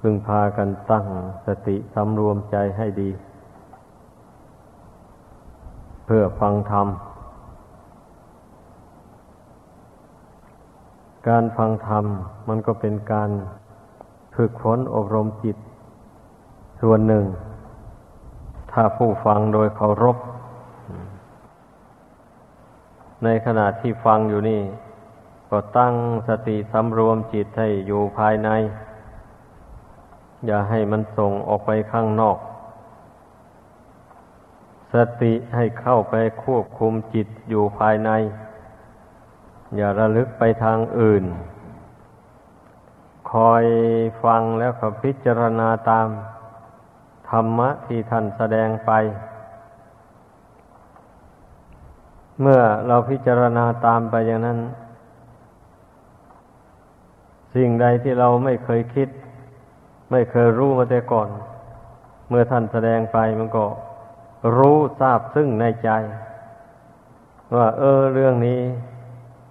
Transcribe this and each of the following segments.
พึงพากันตั้งสติสำรวมใจให้ดี เพื่อฟังธรรม การฟังธรรมมันก็เป็นการฝึกฝนอบรมจิต ส่วนหนึ่ง ถ้าผู้ฟังโดยเคารพ ในขณะที่ฟังอยู่นี่ ก็ตั้งสติสำรวมจิตให้อยู่ภายใน อย่าให้มันส่งออกไปข้างนอก สติให้เข้าไปควบคุมจิตอยู่ภายใน อย่าระลึกไปทางอื่น คอยฟังแล้วก็พิจารณาตาม ธรรมะที่ท่านแสดงไป เมื่อเราพิจารณาตามไปอย่างนั้น สิ่งใดที่เราไม่เคยคิด ไม่เคยรู้มาแต่ก่อน เมื่อท่านแสดงไปมันก็รู้ทราบซึ่งในใจ ว่า เออ เรื่องนี้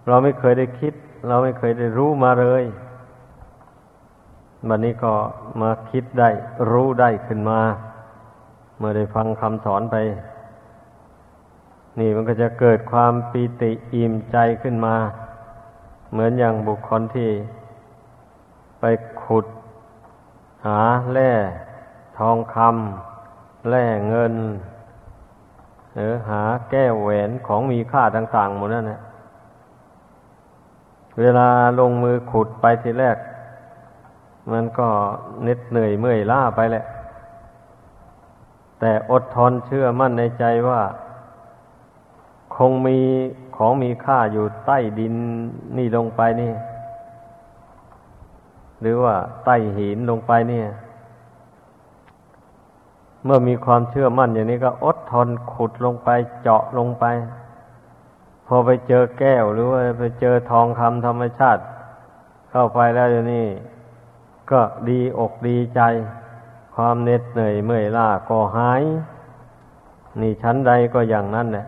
เราไม่เคยได้คิด เราไม่เคยได้รู้มาเลยบัดนนี้ก็มาคิดได้รู้ได้ขึ้นมา เมื่อได้ฟังคำสอนไป นี่มันก็จะเกิดความปีติอิ่มใจขึ้นมา เหมือนอย่างบุคคลที่ ไปขุด หาแร่ทองคำแร่เงิน หรือหาแก้วแหวนของมีค่าต่างๆหมดนั่นแหละเวลาลงมือขุดไปทีแรก มันก็เหน็ดเหนื่อยเมื่อยล้าไปแหละ แต่อดทนเชื่อมั่นในใจว่า คงมีของมีค่าอยู่ใต้ดินนี่ลงไปนี่ หรือว่าใต้หินลงไปเนี่ย เมื่อมีความเชื่อมั่นอย่างนี้ก็อดทนขุดลงไปเจาะลงไป พอไปเจอแก้วหรือว่าไปเจอทองคำธรรมชาติ เข้าไปแล้วอย่างนี้ก็ดีอกดีใจ ความเหน็ดเหนื่อยเมื่อยล้าก็หาย นี่ชั้นใดก็อย่างนั้นแหละ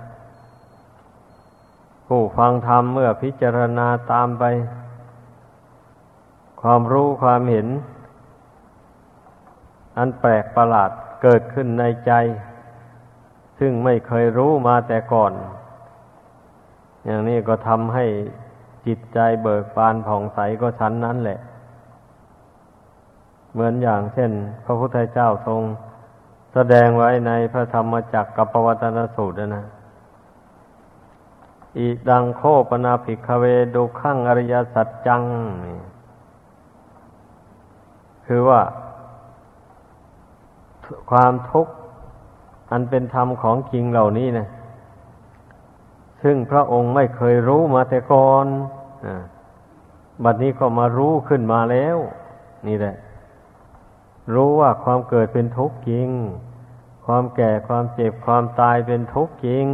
ผู้ฟังธรรมเมื่อพิจารณาตามไป ความรู้ความเห็น อันแปลกประหลาดเกิดขึ้นในใจ ซึ่งไม่เคยรู้มาแต่ก่อน อย่างนี้ก็ทำให้จิตใจเบิกบานผ่องใสก็ชั้นนั้นแหละ เหมือนอย่างเช่น พระพุทธเจ้าทรงแสดงไว้ในพระธรรมจักรกับปวัตนสูตรนะอีดังโคปนาภิกเวดุขังอริยสัจจังนี่ คือว่า ความทุกข์อันเป็นธรรมของจริงเหล่านี้นะซึ่งพระองค์ไม่เคยรู้มาแต่ก่อนอบัดนี้ก็มารู้ขึ้นมาแล้ว นี่แหละ รู้ว่าความเกิดเป็นทุกข์จริง ความแก่ความเจ็บความตายเป็นทุกข์จริง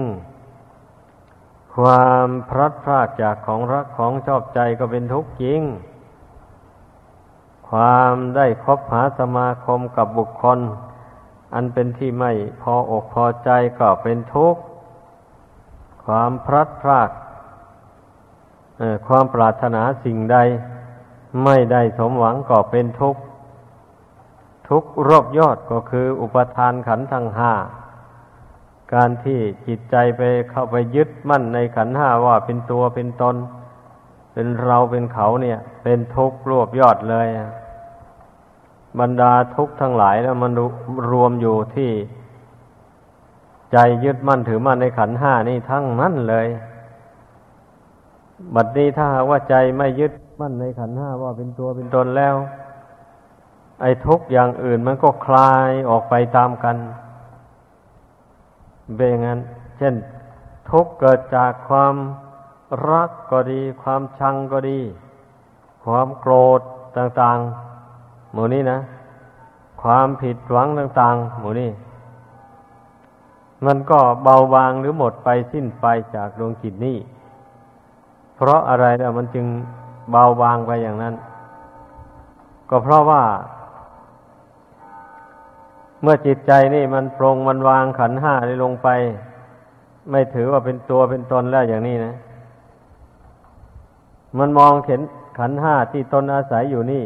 ความพลัดพรากจากของรักของชอบใจก็เป็นทุกข์จริง ความได้คบหาสมาคมกับบุคคล อันเป็นที่ไม่พออกพอใจก็เป็นทุกข์ ความพลัดพรากความปรารถนาสิ่งใด ไม่ได้สมหวังก็เป็นทุกข์ ทุกข์รอบยอดก็คืออุปทานขันธ์ทั้งห้าการที่จิตใจไปเข้าไปยึดมั่นในขันธ์ห้าว่าเป็นตัวเป็นตนเป็นเราเป็นเขาเนี่ย เป็นทุกข์รวบยอดเลย บรรดาทุกข์ทั้งหลายแล้วมันรวมอยู่ที่ใจยึดมั่นถือมั่นในขันห้านี่ทั้งนั้นเลย บัดนี้ถ้าว่าใจไม่ยึดมั่นในขันห้าว่าเป็นตัวเป็นตนแล้ว ไอ้ทุกอย่างอื่นมันก็คลายออกไปตามกันเป็นอย่างนั้น เช่น ทุกเกิดจากความ รักก็ดี ความชังก็ดี ความโกรธต่างๆ หมู่นี้นะ ความผิดหวังต่าง ๆ หมู่นี้ มันก็เบาบางหรือหมดไปสิ้นไปจากดวงจิตนี้ เพราะอะไรแล้วมันจึงเบาบางไปอย่างนั้น ก็เพราะว่า เมื่อจิตใจนี่มันปรงมันวางขันห้าได้ลงไป ไม่ถือว่าเป็นตัวเป็นตนแล้วอย่างนี้นะ มันมองเห็นขันห้าที่ตนอาศัยอยู่นี่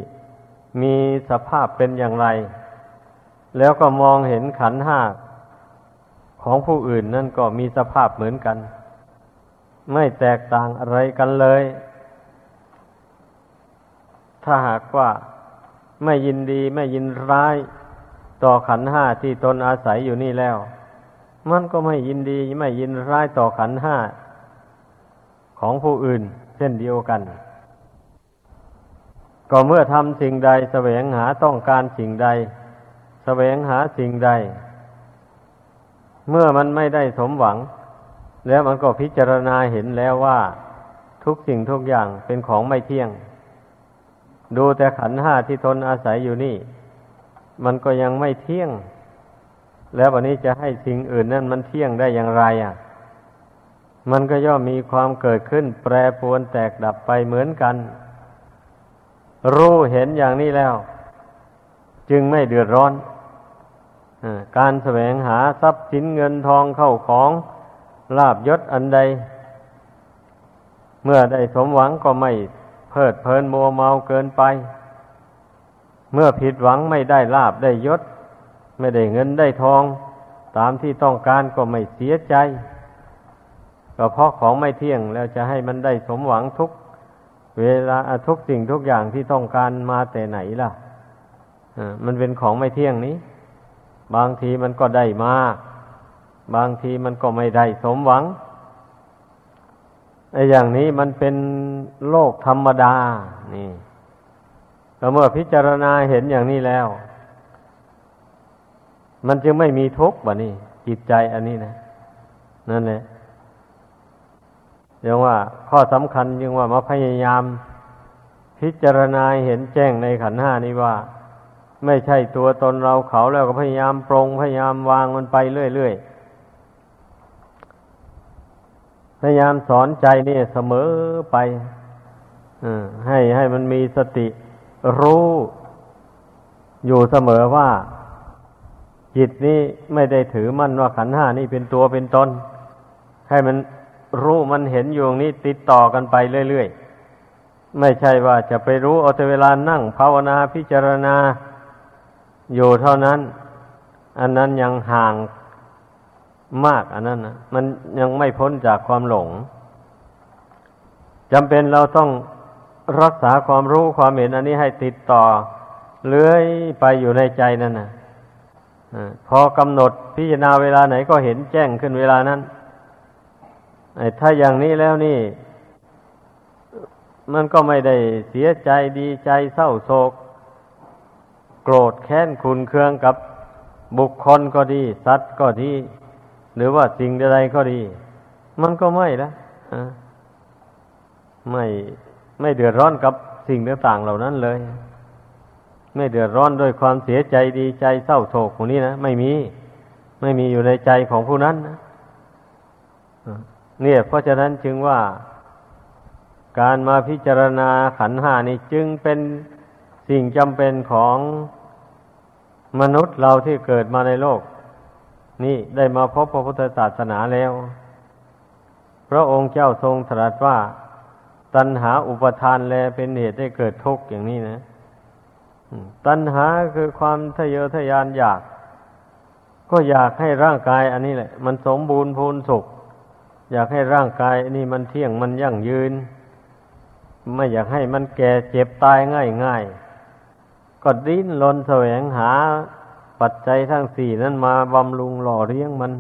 มีสภาพเป็นอย่างไร แล้วก็มองเห็นขันห้าของผู้อื่นนั่นก็มีสภาพเหมือนกัน ไม่แตกต่างอะไรกันเลย ถ้าหากว่าไม่ยินดีไม่ยินร้าย ต่อขันห้าที่ตนอาศัยอยู่นี่แล้ว มันก็ไม่ยินดีไม่ยินร้ายต่อขันห้าของผู้อื่น เช่นเดียวกัน ก็เมื่อทำสิ่งใดแสวงหาต้องการสิ่งใด แสวงหาสิ่งใด เมื่อมันไม่ได้สมหวัง แล้วมันก็พิจารณาเห็นแล้วว่า ทุกสิ่งทุกอย่างเป็นของไม่เที่ยง ดูแต่ขันห้าที่ทนอาศัยอยู่นี่ มันก็ยังไม่เที่ยง แล้ววันนี้จะให้สิ่งอื่นนั่นมันเที่ยงได้อย่างไรอะ มันก็ย่อมมีความเกิดขึ้น แปรปรวนแตกดับไปเหมือนกัน รู้เห็นอย่างนี้แล้ว จึงไม่เดือดร้อนการแสวงหาทรัพย์สินเงินทองเข้าของลาบยศอันใด เมื่อได้สมหวังก็ไม่เพิดเพลินมัวเมาเกินไป เมื่อผิดหวังไม่ได้ลาบได้ยศ ไม่ได้เงินได้ทอง ตามที่ต้องการก็ไม่เสียใจ ก็เพราะของไม่เที่ยงแล้วจะให้มันได้สมหวังทุก เวลาทุกสิ่งทุกอย่างที่ต้องการมาแต่ไหนล่ะมันเป็นของไม่เที่ยงนี้ บางทีมันก็ได้มาบางทีมันก็ไม่ได้สมหวังไอ้อย่างนี้มันเป็นโลกธรรมดา นี่ก็เมื่อพิจารณาเห็นอย่างนี้แล้ว มันจึงไม่มีทุกข์บะนี่จิตใจอันนี้นะ นั่นแหละ ยังว่าข้อสำคัญยังว่ามาพยายาม พิจารณาเห็นแจ้งในขันห้านี้ว่า ไม่ใช่ตัวตนเราเขาแล้วก็พยายามปรงพยายามวางมันไปเรื่อยๆพยายามสอนใจนี่เสมอไปให้ให้มันมีสติรู้อยู่เสมอว่า จิตนี้ไม่ได้ถือมั่นว่าขันห้านี่เป็นตัวเป็นตนให้มัน รู้มันเห็นอยู่นี้ติดต่อกันไปเรื่อยๆ ไม่ใช่ว่าจะไปรู้เอาแต่เวลานั่งภาวนาพิจารณาอยู่เท่านั้น อันนั้นยังห่างมากอันนั้นนะมันยังไม่พ้นจากความหลงจำเป็นเราต้องรักษาความรู้ความเห็นอันนี้ให้ติดต่อเลื้อยไปอยู่ในใจนั่นนะพอกำหนดพิจารณาเวลาไหนก็เห็นแจ้งขึ้นเวลานั้น ถ้าอย่างนี้แล้วนี่ มันก็ไม่ได้เสียใจดีใจเศร้าโศก โกรธแค้นขุนเคืองกับบุคคลก็ดี สัตว์ก็ดี หรือว่าสิ่งใดก็ดี มันก็ไม่ละไม่ไม่เดือดร้อนกับสิ่งต่างๆเหล่านั้นเลย ไม่เดือดร้อนด้วยความเสียใจดีใจเศร้าโศกของนี้นะไม่มี ไม่มีอยู่ในใจของผู้นั้นนะ เนี่ย เพราะฉะนั้นจึงว่าการมาพิจารณาขันหานี่จึงเป็นสิ่งจำเป็นของมนุษย์เราที่เกิดมาในโลก นี่ได้มาพบพระพุทธศาสนาแล้ว พระองค์เจ้าทรงตรัสว่า ตัณหาอุปทานแลเป็นเหตุให้เกิดทุกข์อย่างนี้นะ ตัณหาคือความทะเยอทะยานอยาก ก็อยากให้ร่างกายอันนี้แหละ มันสมบูรณ์พูนสุข อยากให้ร่างกายนี่มันเที่ยงมันยั่งยืน ไม่อยากให้มันแก่เจ็บตายง่ายง่ายก็ดิ้นรนแสวงหาปัจจัยทั้งสี่นั้นมาบำรุงหล่อเลี้ยงมัน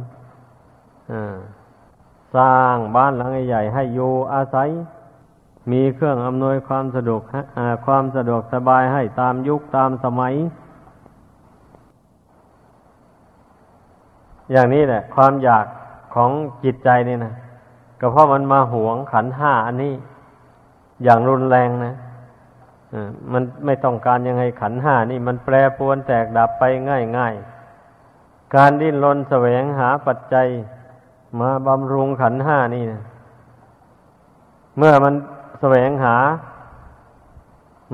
สร้างบ้านหลังใหญ่ให้อยู่อาศัย มีเครื่องอำนวยความสะดวกความสะดวกสบายให้ตามยุคตามสมัย อย่างนี้แหละ ความอยาก ของจิตใจนี่นะก็เพราะมันมาหวงขันห้าอันนี้ อย่างรุนแรงนะมันไม่ต้องการยังไงขันห้านี่มันแปรปวนแตกดับไปง่ายง่ายการดิ้นรนแสวงหาปัจจัย มาบำรุงขันห้านี่นะเมื่อมันแสวงหา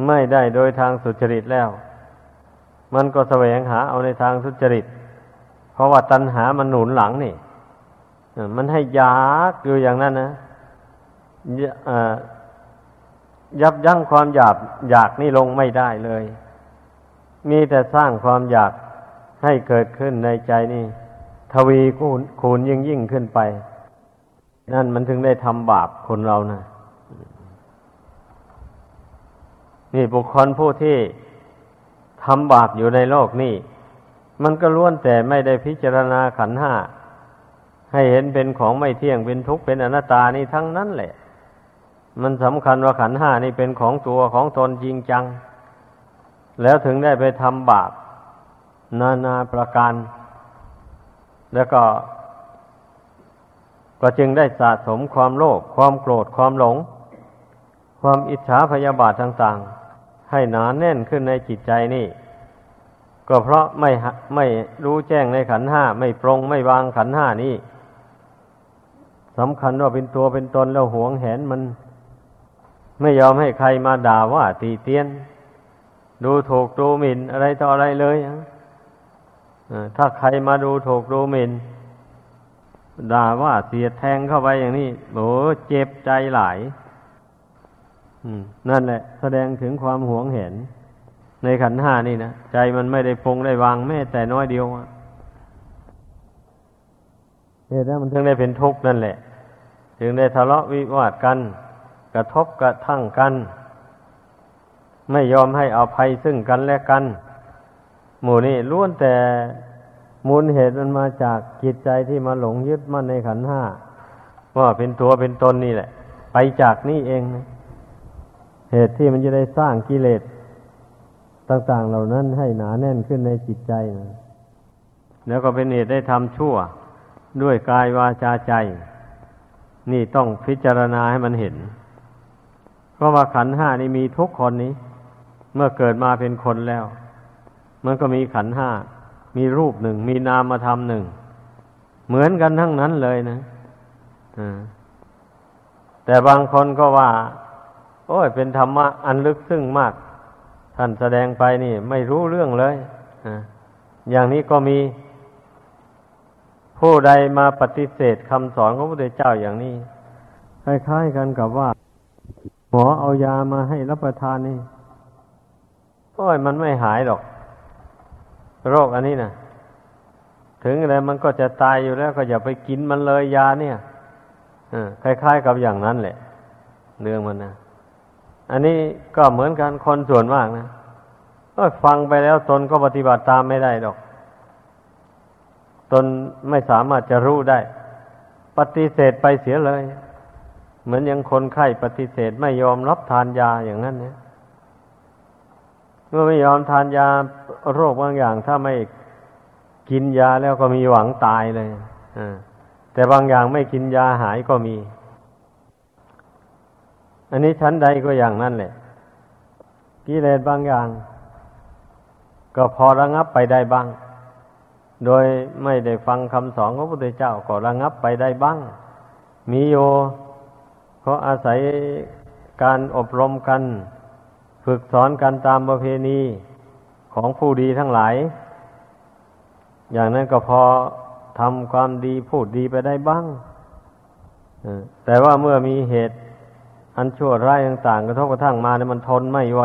ไม่ได้โดยทางสุจริตแล้ว มันก็แสวงหาเอาในทางสุจริต เพราะว่าตัณหามันหนุนหลังนี่ มันให้ยากอยู่อย่างนั้นนะยับยั้งความอยากอยากนี่ลงไม่ได้เลย มีแต่สร้างความอยากให้เกิดขึ้นในใจนี่ ทวีคูณคูณยิ่งยิ่งขึ้นไป นั่นมันถึงได้ทำบาปคนเรานะนี่บุคคลผู้ที่ทำบาปอยู่ในโลกนี่ มันก็ล้วนแต่ไม่ได้พิจารณาขันห้า ให้เห็นเป็นของไม่เที่ยงเป็นทุกข์เป็นอนัตตานี่ทั้งนั้นแหละ มันสำคัญว่าขันห้านี่เป็นของตัวของตนจริงจัง แล้วถึงได้ไปทำบาปนานาประการ แล้วก็ ก็จึงได้สะสมความโลภความโกรธความหลง ความอิจฉาพยาบาทต่างๆ ให้หนาแน่นขึ้นในจิตใจนี่ก็เพราะไม่ไม่รู้แจ้งในขันห้าไม่ปรงไม่วางขันห้านี้ สำคัญว่าเป็นตัวเป็นตนแล้วหวงแหนมัน ไม่ยอมให้ใครมาด่าว่าตีเตียน ดูถูกดูหมิ่นอะไรต่ออะไรเลยถ้าใครมาดูถูกดูหมิ่นด่าว่าเสียแทงเข้าไปอย่างนี้โอ้เจ็บใจหลายนั่นแหละ แสดงถึงความหวงเห็น ในขันห้านี่นะใจมันไม่ได้ปงได้วางแม้แต่น้อยเดียวเหตุนั้นมันถึงได้เป็นทุกข์นั่นแหละ ถึงได้ทะเลาะวิวาทกัน กระทบกระทั่งกัน ไม่ยอมให้อภัยซึ่งกันและกัน หมู่นี้ล้วนแต่มูลเหตุมันมาจากจิตใจที่มาหลงยึดมั่นในขันห้าว่าเป็นตัวเป็นตนนี่แหละ ไปจากนี่เองเหตุที่มันจะได้สร้างกิเลสต่าง ๆ เหล่านั้นให้หนาแน่นขึ้นในจิตใจนะแล้วก็เป็นเหตุได้ทำชั่ว ด้วยกายวาจาใจ นี่ต้องพิจารณาให้มันเห็น เพราะว่าขันห้านี่มีทุกคนนี้ เมื่อเกิดมาเป็นคนแล้ว มันก็มีขันห้า มีรูปหนึ่ง มีนามธรรมหนึ่ง เหมือนกันทั้งนั้นเลยนะแต่บางคนก็ว่า โอ้ย เป็นธรรมะอันลึกซึ้งมาก ท่านแสดงไปนี่ ไม่รู้เรื่องเลยอย่างนี้ก็มี ผู้ใดมาปฏิเสธคำสอนของพระพุทธเจ้าอย่างนี้ คล้ายๆกันกับว่า หมอเอายามาให้รับประทานนี่โอ้ยมันไม่หายหรอก โรคอันนี้นะถึงอะไรมันก็จะตายอยู่แล้วก็อย่าไปกินมันเลยยาเนี่ยคล้ายๆกับอย่างนั้นแหละเรื่องมันนะอันนี้ก็เหมือนกันคนส่วนมากนะก็ฟังไปแล้วตนก็ปฏิบัติตามไม่ได้ดอก ตนไม่สามารถจะรู้ได้ ปฏิเสธไปเสียเลย เหมือนอย่างคนไข้ปฏิเสธไม่ยอมรับทานยาอย่างนั้นเนี่ยเมื่อไม่ยอมทานยาโรคบางอย่าง ถ้าไม่กินยาแล้วก็มีหวังตายเลยแต่บางอย่างไม่กินยาหายก็มี อันนี้ชั้นใดก็อย่างนั้นแหละกิเลสบางอย่าง ก็พอระงับไปได้บ้าง โดยไม่ได้ฟังคำสอนของพระพุทธเจ้าก็ระงับไปได้บ้าง มีโยเพราะอาศัยการอบรมกัน ฝึกสอนกันตามประเพณีของผู้ดีทั้งหลาย อย่างนั้นก็พอทำความดีพูดดีไปได้บ้าง แต่ว่าเมื่อมีเหตุอันชั่วร้ายต่างๆกระทบกระทั่งมาเนี่ยมันทนไม่ไหว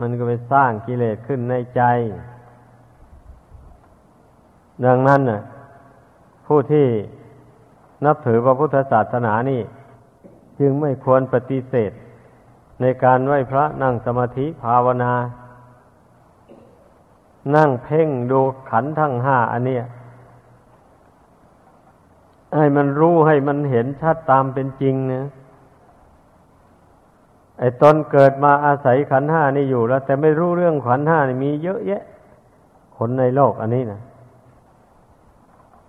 มันก็ไปสร้างกิเลสขึ้นในใจ ดังนั้นน่ะผู้ที่นับถือพระพุทธศาสนานี่ จึงไม่ควรปฏิเสธ ในการไหว้พระนั่งสมาธิภาวนา นั่งเพ่งดูขันทั้งห้าอันเนี้ยให้มันรู้ให้มันเห็นชัดตามเป็นจริงเนี่ยไอ้ตนเกิดมาอาศัยขันห้านี่อยู่แล้ว แต่ไม่รู้เรื่องขันห้านี่มีเยอะแยะ คนในโลกอันนี้นะ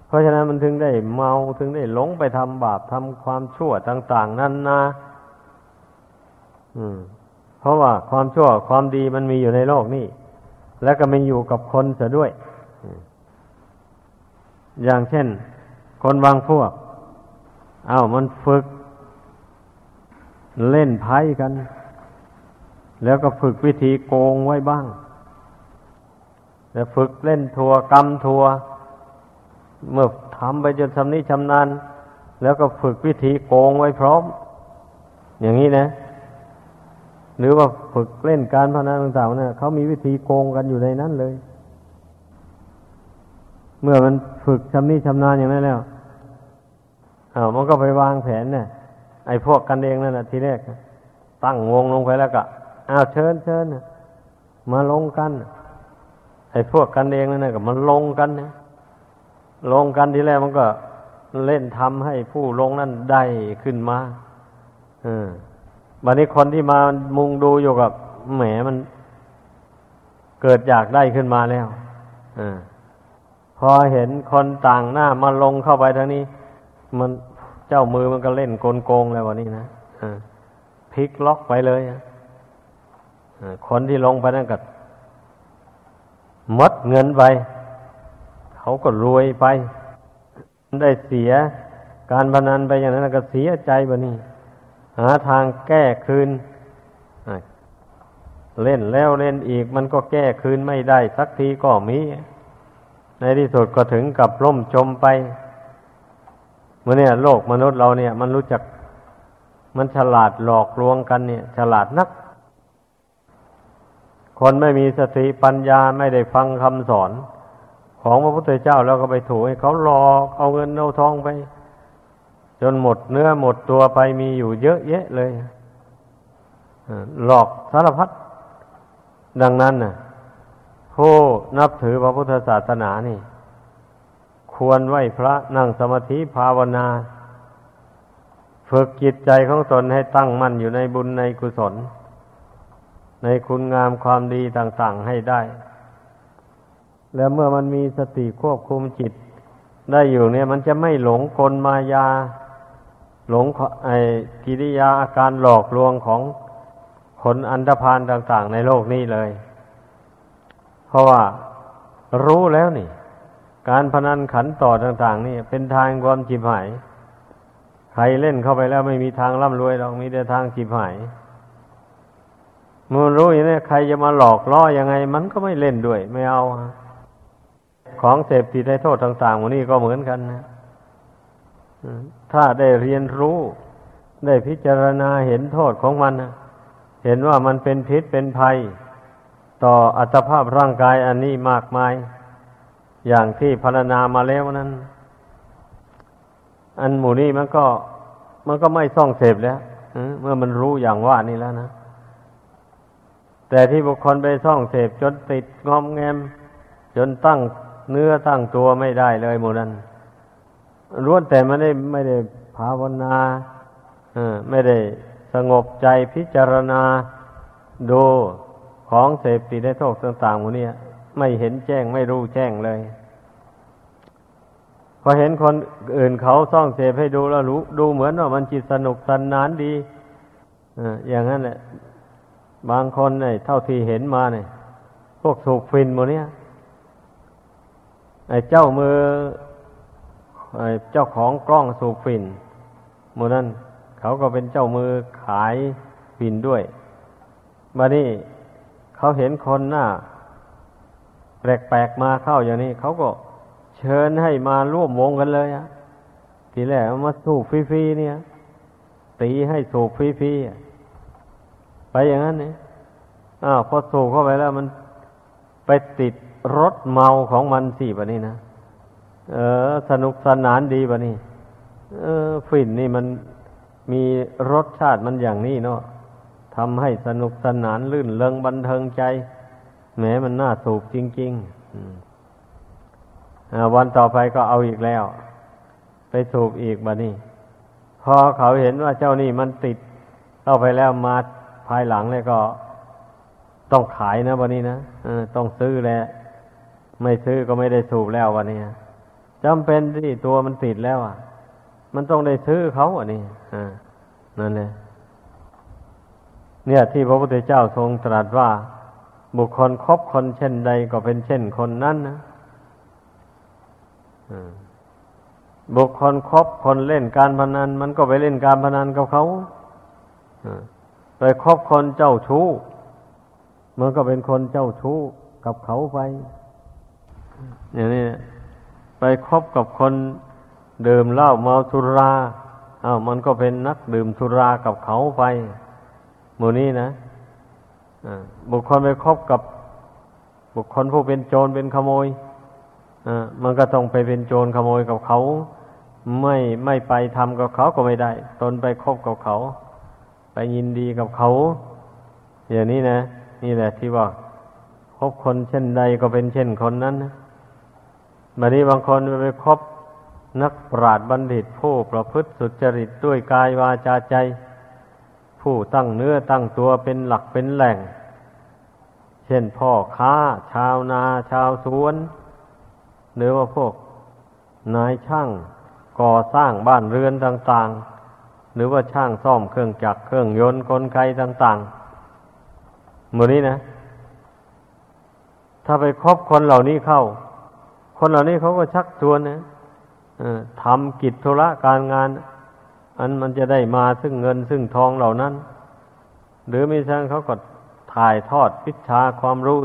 เพราะฉะนั้นมันถึงได้เมาถึงได้หลงไปทำบาปทำความชั่วต่าง ๆ นั่นนะอืม เพราะว่าความชั่วความดีมันมีอยู่ในโลกนี่แล้วก็มันอยู่กับคนเสียด้วย อย่างเช่น คนบางพวก เอา้ามันฝึก เล่นไพ่กัน แล้วก็ฝึกวิธีโกงไว้บ้าง แล้วฝึกเล่นทัวกรรมทัวร เมื่อทำไปจนชำนิชำนาญ แล้วก็ฝึกวิธีโกงไว้พร้อม อย่างนี้นะ หรือว่าฝึกเล่นการพนันต่างๆเนี่ยเขามีวิธีโกงกันอยู่ในนั้นเลย เมื่อมันฝึกชำนิชำนาญอย่างนั้นแล้วอ้าวมันก็ไปวางแผนเนี่ยไอ้พวกกันเองนั่นแหละทีแรกตั้งวงลงไปแล้วก็อ้าวเชิญเชิญมาลงกัน ไอ้พวกกันเองนั่นแหละก็มันลงกันเนี่ย ลงกันทีแรกมันก็เล่นทำให้ผู้ลงนั่นได้ขึ้นมาเออบัดนี้คนที่มามุงดูอยู่กับแหมมัน เกิดอยากได้ขึ้นมาแล้วอพอเห็นคนต่างหน้ามาลงเข้าไปทางนี้ มันเจ้ามือมันก็เล่นโกงโกงแล้ววันนี้นะพลิกล็อกไปเลยคนที่ลงไปนั่นก็มดเงินไป เขาก็รวยไป ได้เสียการพนันไปอย่างนั้นก็เสียใจบะนี่หาทางแก้คืนเล่นแล้วเล่นอีกมันก็แก้คืนไม่ได้สักทีก็มีในที่สุดก็ถึงกับล่มจมไปเมื่อเนี่ยโลกมนุษย์เราเนี่ย มันรู้จักมันฉลาดหลอกลวงกันเนี่ย ฉลาดนัก คนไม่มีสติปัญญาไม่ได้ฟังคำสอน ของพระพุทธเจ้าแล้วก็ไปถูกให้เขาหลอกเอาเงินเอาทองไป จนหมดเนื้อหมดตัวไปมีอยู่เยอะแยะเลยหลอกสารพัดดังนั้นน่ะผู้นับถือพระพุทธศาสนานี่ ควรไหวพระนั่งสมาธิภาวนา ฝึกจิตใจของตนให้ตั้งมั่นอยู่ในบุญในกุศล ในคุณงามความดีต่าง ๆให้ได้ แล้วเมื่อมันมีสติควบคุมจิต ได้อยู่เนี่ย มันจะไม่หลงกลมายา หลงไอ้กิริยาอาการหลอกลวงของคนอันธพาลต่าง ๆ ในโลกนี้เลย เพราะว่ารู้แล้วนี่ การพนันขันต่อต่าง ๆ นี่ เป็นทางความจิบหาย ใครเล่นเข้าไปแล้วไม่มีทางร่ำรวยหรอกมีแต่ทางจิบหายมันรู้อย่างนี้ใครจะมาหลอกล่อยังไง มันก็ไม่เล่นด้วย ไม่เอา ของเสพติดในโทษต่างๆวันนี้ก็เหมือนกันนะถ้าได้เรียนรู้ ได้พิจารณาเห็นโทษของมันเห็นว่ามันเป็นพิษเป็นภัย ต่ออัตภาพร่างกายอันนี้มากมาย อย่างที่พรรณนามาแล้วนั้น อันหมู่นี้มันก็ มันก็ไม่ส่องเสพแล้วเมื่อมันรู้อย่างว่านี่แล้วนะแต่ที่บุคคลไปส่องเสพจนติดงอมแงม จนตั้ง เนื้อตั้งตัวไม่ได้เลยหมูนั้นล้วนแต่ไม่ได้ไม่ได้ภาวนาไม่ได้สงบใจพิจารณาดูของเสพติดในโทษต่างๆพวกนี้ไม่เห็นแจ้งไม่รู้แจ้งเลย พอเห็นคนอื่นเขาซ่องเสพให้ดูแล้วรู้ดูเหมือนว่ามันจิตสนุกสนนานดีอย่างนั้นแหละบางคนเนี่ยเท่าที่เห็นมาเนี่ยพวกสูกฟินโมเนี้ย ไอ้เจ้ามือไอ้เจ้าของกล้องสูบฝิ่นมูนั้นเขาก็เป็นเจ้ามือขายฝิ่นด้วยมานี่เขาเห็นคนหน้า แปลกๆมาเข้าอย่างนี้เขาก็เชิญให้มาร่วมวงกันเลยอะทีแรกมาสูบฟรีๆเนี่ย ตีให้สูบฟรีๆไปอย่างนั้นเนี่ยอ้าวพอสูบเข้าไปแล้วมันไปติด รถเมาของมันสิแบบนี้นะ เออ สนุกสนานดีบะนี่เออฝิ่นนี่มันมีรสชาติมันอย่างนี้เนาะทำให้สนุกสนานลื่นเริงบันเทิงใจ แม้มันน่าสูบจริงๆวันต่อไปก็เอาอีกแล้ว ไปสูบอีกบะนี่พอเขาเห็นว่าเจ้านี่มันติดเข้าไปแล้วมาภายหลังเลยก็ต้องขายนะวันนี้นะต้องซื้อแหละ ไม่ซื้อก็ไม่ได้สูบแล้ววันนี้จำเป็นที่ตัวมันติดแล้วอะ มันต้องได้ซื้อเขาอะนี่อ่านั่นแหละเนี่ยที่พระพุทธเจ้าทรงตรัสว่า บุคคลคบคนเช่นใดก็เป็นเช่นคนนั้นนะบุคคลคบคนเล่นการพนัน มันก็ไปเล่นการพนันกับเขาไปคบคนเจ้าชู้มันก็เป็นคนเจ้าชู้กับเขาไป อย่างนี้ไปคบกับคนดื่มเหล้าเมาสุราอ้าวมันก็เป็นนักดื่มสุรากับเขาไปหมู่นี้นะบุคคลไปคบกับบุคคลผู้เป็นโจรเป็นขโมยมันก็ต้องไปเป็นโจรขโมยกับเขา ไม่ไม่ไปทำกับเขาก็ไม่ได้ ตนไปคบกับเขา ไปยินดีกับเขา อย่างนี้นะ นี่แหละที่ว่าคบคนเช่นใดก็เป็นเช่นคนนั้นนะ บัดนี้บางคนไปคบนักปราชญ์บัณฑิตผู้ประพฤติสุจริตด้วยกายวาจาใจ ผู้ตั้งเนื้อตั้งตัวเป็นหลักเป็นแหล่ง เช่นพ่อค้า ชาวนา ชาวสวน หรือว่าพวกนายช่างก่อสร้างบ้านเรือนต่างๆ หรือว่าช่างซ่อมเครื่องจักรเครื่องยนต์กลไกต่างๆหมดนี้นะ ถ้าไปคบคนเหล่านี้เข้า คนเหล่านี้เขาก็ชักชวนนะทำกิจธุระการงาน อันมันจะได้มาซึ่งเงินซึ่งทองเหล่านั้น หรือไม่ใช่เขาก็ถ่ายทอดวิชาความรู้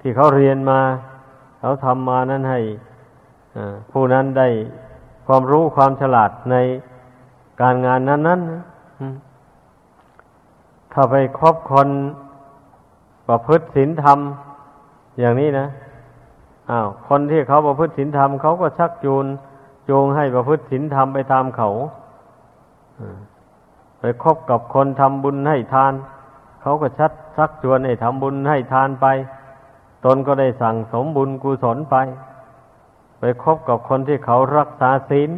ที่เขาเรียนมาเขาทำมานั้นให้ผู้นั้นได้ความรู้ความฉลาดในการงานนั้นๆถ้าไปครอบคนประพฤติศีลธรรมอย่างนี้นะ อ้าวคนที่เขาประพฤติศีลธรรมเขาก็ชักจูนจูงให้ประพฤติศีลธรรมไปตามเขาไปคบกับคนทำบุญให้ทาน เขาก็ชัดชักชวนให้ทำบุญให้ทานไป ตนก็ได้สั่งสมบุญกุศลไป ไปคบกับคนที่เขารักษาศีล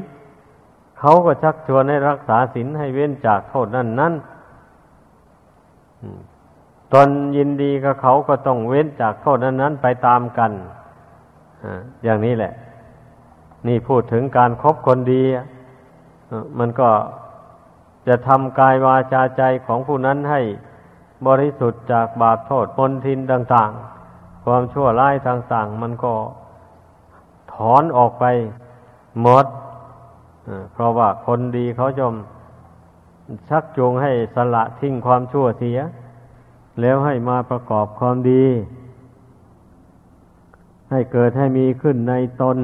เขาก็ชักชวนให้รักษาศีลให้เว้นจากโทษนั่นนั่นตนยินดีกับเขาก็ต้องเว้นจากโทษนั้นนั้นไปตามกัน อย่างนี้แหละ นี่พูดถึงการครบคนดีมันก็จะทำกายวาจาใจของผู้นั้นให้บริสุทธิ์จากบาปโทษมนทินต่าง ๆ ความชั่วร้ายต่างๆ มันก็ถอนออกไปหมดเพราะว่าคนดีเขาจมชักจูงให้สละทิ้งความชั่วเสีย แล้วให้มาประกอบความดี ให้เกิดให้มีขึ้นในตน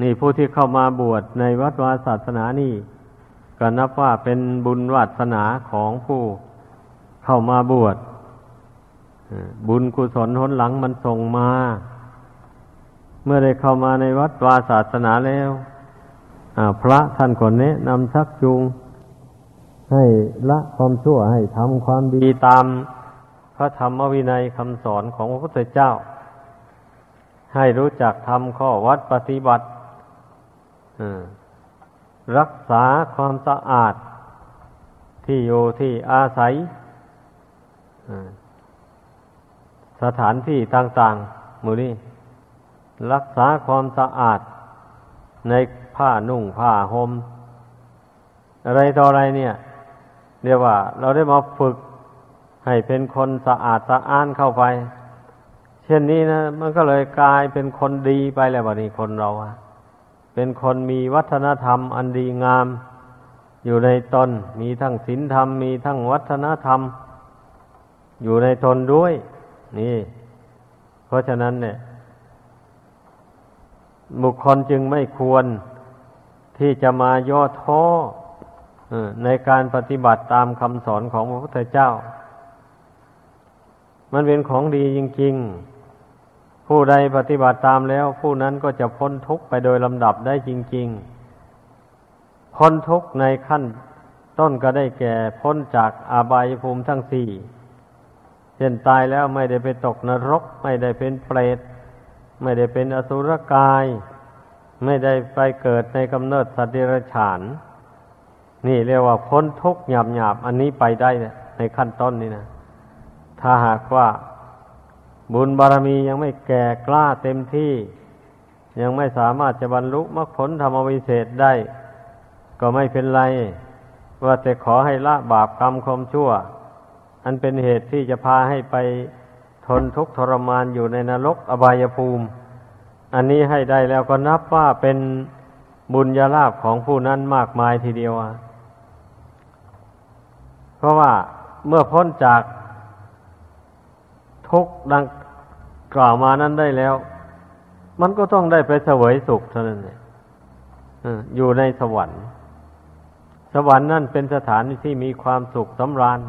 นี่ผู้ที่เข้ามาบวชในวัดวาศาสนานี่ก็นับว่าเป็นบุญวัสนาของผู้เข้ามาบวชบุญกุศลหนหลังมันส่งมา เมื่อได้เข้ามาในวัดวาศาสนาแล้วพระท่านคนนี้นำชักจูงให้ละความชั่วให้ทำความดีตาม พระธรรมวินัยคำสอนของพระพุทธเจ้า ให้รู้จักทำข้อวัดปฏิบัติรักษาความสะอาด ที่อยู่ที่อาศัยสถานที่ต่างๆมูนี่รักษาความสะอาด ในผ้านุ่งผ้าหม่มอะไรต่ออะไรเนี่ย เรียกว่า เราได้มาฝึก ให้เป็นคนสะอาดสะอ้านเข้าไป เช่นนี้นะ มันก็เลยกลายเป็นคนดีไปแล้ววันนี้คนเราอะเป็นคนมีวัฒนธรรมอันดีงาม อยู่ในตนมีทั้งศีลธรรม มีทั้งวัฒนธรรม อยู่ในตนด้วย นี่ เพราะฉะนั้นเนี่ย บุคคลจึงไม่ควรที่จะมาย่อท้อในการปฏิบัติตามคำสอนของพระพุทธเจ้า มันเป็นของดีจริงๆ ผู้ใดปฏิบัติตามแล้ว ผู้นั้นก็จะพ้นทุกข์ไปโดยลำดับได้จริง ๆ พ้นทุกข์ในขั้นต้นก็ได้แก่พ้นจากอาบายภูมิทั้งสี่เช่นตายแล้วไม่ได้ไปตกนรก ไม่ได้เป็นเปรตไม่ได้เป็นอสุรกาย ไม่ได้ไปเกิดในกำเนิดสัตว์เดรัจฉาน นี่เรียกว่าพ้นทุกข์หยาบหยาบอันนี้ไปได้ในขั้นต้นนี่นะ ถ้าหากว่าบุญบารมียังไม่แก่กล้าเต็มที่ ยังไม่สามารถจะบรรลุมรรคผลธรรมวิเศษได้ ก็ไม่เป็นไร ว่าแต่ขอให้ละบาปกรรมความชั่ว อันเป็นเหตุที่จะพาให้ไปทนทุกข์ทรมานอยู่ในนรกอบายภูมิ อันนี้ให้ได้แล้วก็นับว่าเป็นบุญญาลาภของผู้นั้นมากมายทีเดียวเพราะว่าเมื่อพ้นจาก ทุกข์ดังกล่าวมานั้นได้แล้ว มันก็ต้องได้ไปเสวยสุขเท่านั้นอยู่ในสวรรค์ สวรรค์นั่นเป็นสถานที่มีความสุขสำราญ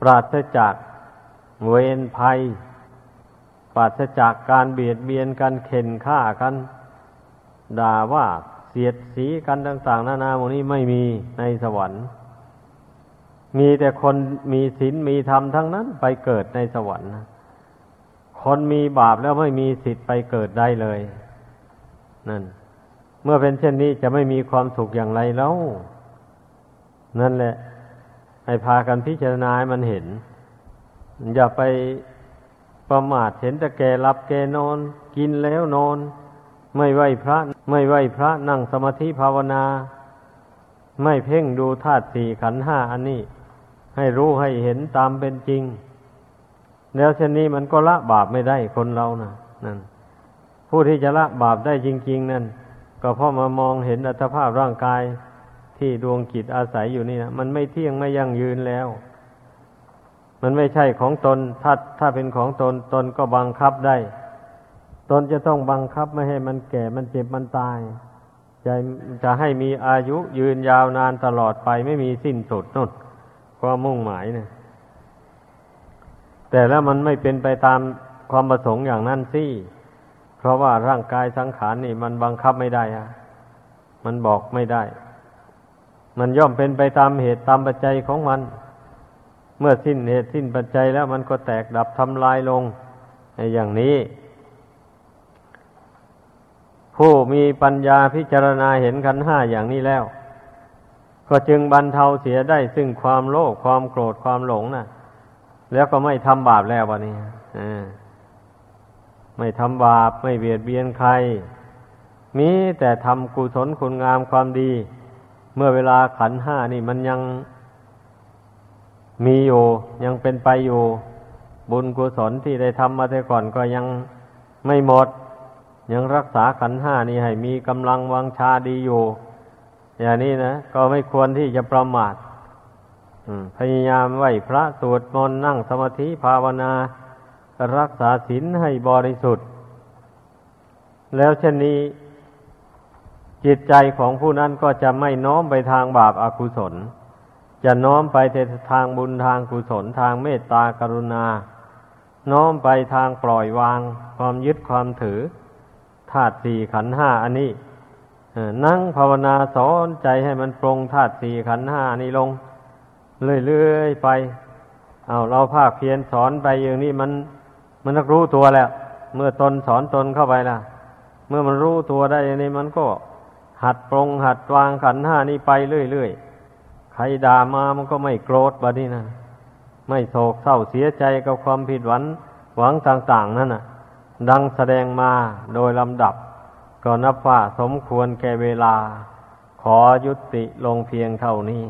ปราศจากเวรภัย ปราศจากการเบียดเบียนกันเข็นฆ่ากันด่าว่าเสียดสีกันต่าง ๆ นานาโมนี้ไม่มีในสวรรค์ มีแต่คนมีศีลมีธรรมทั้งนั้นไปเกิดในสวรรค์คนมีบาปแล้วไม่มีสิทธิ์ไปเกิดได้เลย นั่น เมื่อเป็นเช่นนี้จะไม่มีความสุขอย่างไรแล้ว นั่นแหละให้พากันพิจารณาให้มันเห็น อย่าไปประมาทเห็นแต่แกหลับแกนอน กินแล้วนอน ไม่ไหวพระ ไม่ไหวพระนั่งสมาธิภาวนา ไม่เพ่งดูธาตุสี่ขันห้าอันนี้ ให้รู้ให้เห็นตามเป็นจริง แล้วเช่นนี้มันก็ละบาปไม่ได้คนเรานะนั่น ผู้ที่จะละบาปได้จริง ๆ นั่น ก็เพราะมามองเห็นอัตภาพร่างกายที่ดวงจิตอาศัยอยู่นี่นะมันไม่เที่ยงไม่ยั่งยืนแล้ว มันไม่ใช่ของตน ถ้าถ้าเป็นของตนตนก็บังคับได้ ตนจะต้องบังคับไม่ให้มันแก่มันเจ็บมันตายจะจะให้มีอายุยืนยาวนานตลอดไปไม่มีสิ้นสุดนู่น ความมุ่งหมายเนี่ยแต่แล้วมันไม่เป็นไปตามความประสงค์อย่างนั้นสิ เพราะว่าร่างกายสังขารนี่มันบังคับไม่ได้อะมันบอกไม่ได้ มันย่อมเป็นไปตามเหตุตามปัจจัยของมัน เมื่อสิ้นเหตุสิ้นปัจจัยแล้วมันก็แตกดับทำลายลงอย่างนี้ ผู้มีปัญญาพิจารณาเห็นขันห้าอย่างนี้แล้ว ก็จึงบรรเทาเสียได้ซึ่งความโลภความโกรธความหลงนะ่ะ แล้วก็ไม่ทำบาปแล้ววันนี้ไม่ทำบาปไม่เบียดเบียนใคร มีแต่ทำกุศลคุณงามความดี เมื่อเวลาขันห้านี่มันยังมีอยู่ ยังเป็นไปอยู่ บุญกุศลที่ได้ทำมาแต่ก่อนก็ยังไม่หมด ยังรักษาขันห้านี่ให้มีกำลังวังชาดีอยู่ อย่างนี้นะก็ไม่ควรที่จะประมาทพยายามไหวพระสวดมนต์นั่งสมาธิภาวนา รักษาศีลให้บริสุทธิ์ แล้วเช่นนี้ จิตใจของผู้นั้นก็จะไม่น้อมไปทางบาปอากุศล จะน้อมไปทางบุญทางกุศลทางเมตตากรุณา น้อมไปทางปล่อยวาง ความยึดความถือธาตุสี่ขันห้าอันนี้ นั่งภาวนาสอนใจให้มันปรงธาตุสี่ขันห้านี้ลง เรื่อยๆไป เอาเราภาคเพียนสอนไปอย่างนี้มัน มันรู้ตัวแล้ว เมื่อตนสอนตนเข้าไปล่ะ เมื่อมันรู้ตัวได้อย่างนี้มันก็ หัดปรงหัดวางขันห้านี้ไปเรื่อยๆใครด่ามามันก็ไม่โกรธบะนี่นะไม่โศกเศร้าเสียใจกับความผิดหวังหวังต่าง ๆ นั่นน่ะ ดังแสดงมาโดยลำดับ ก็นับว่าสมควรแก่เวลา ขอยุติลงเพียงเท่านี้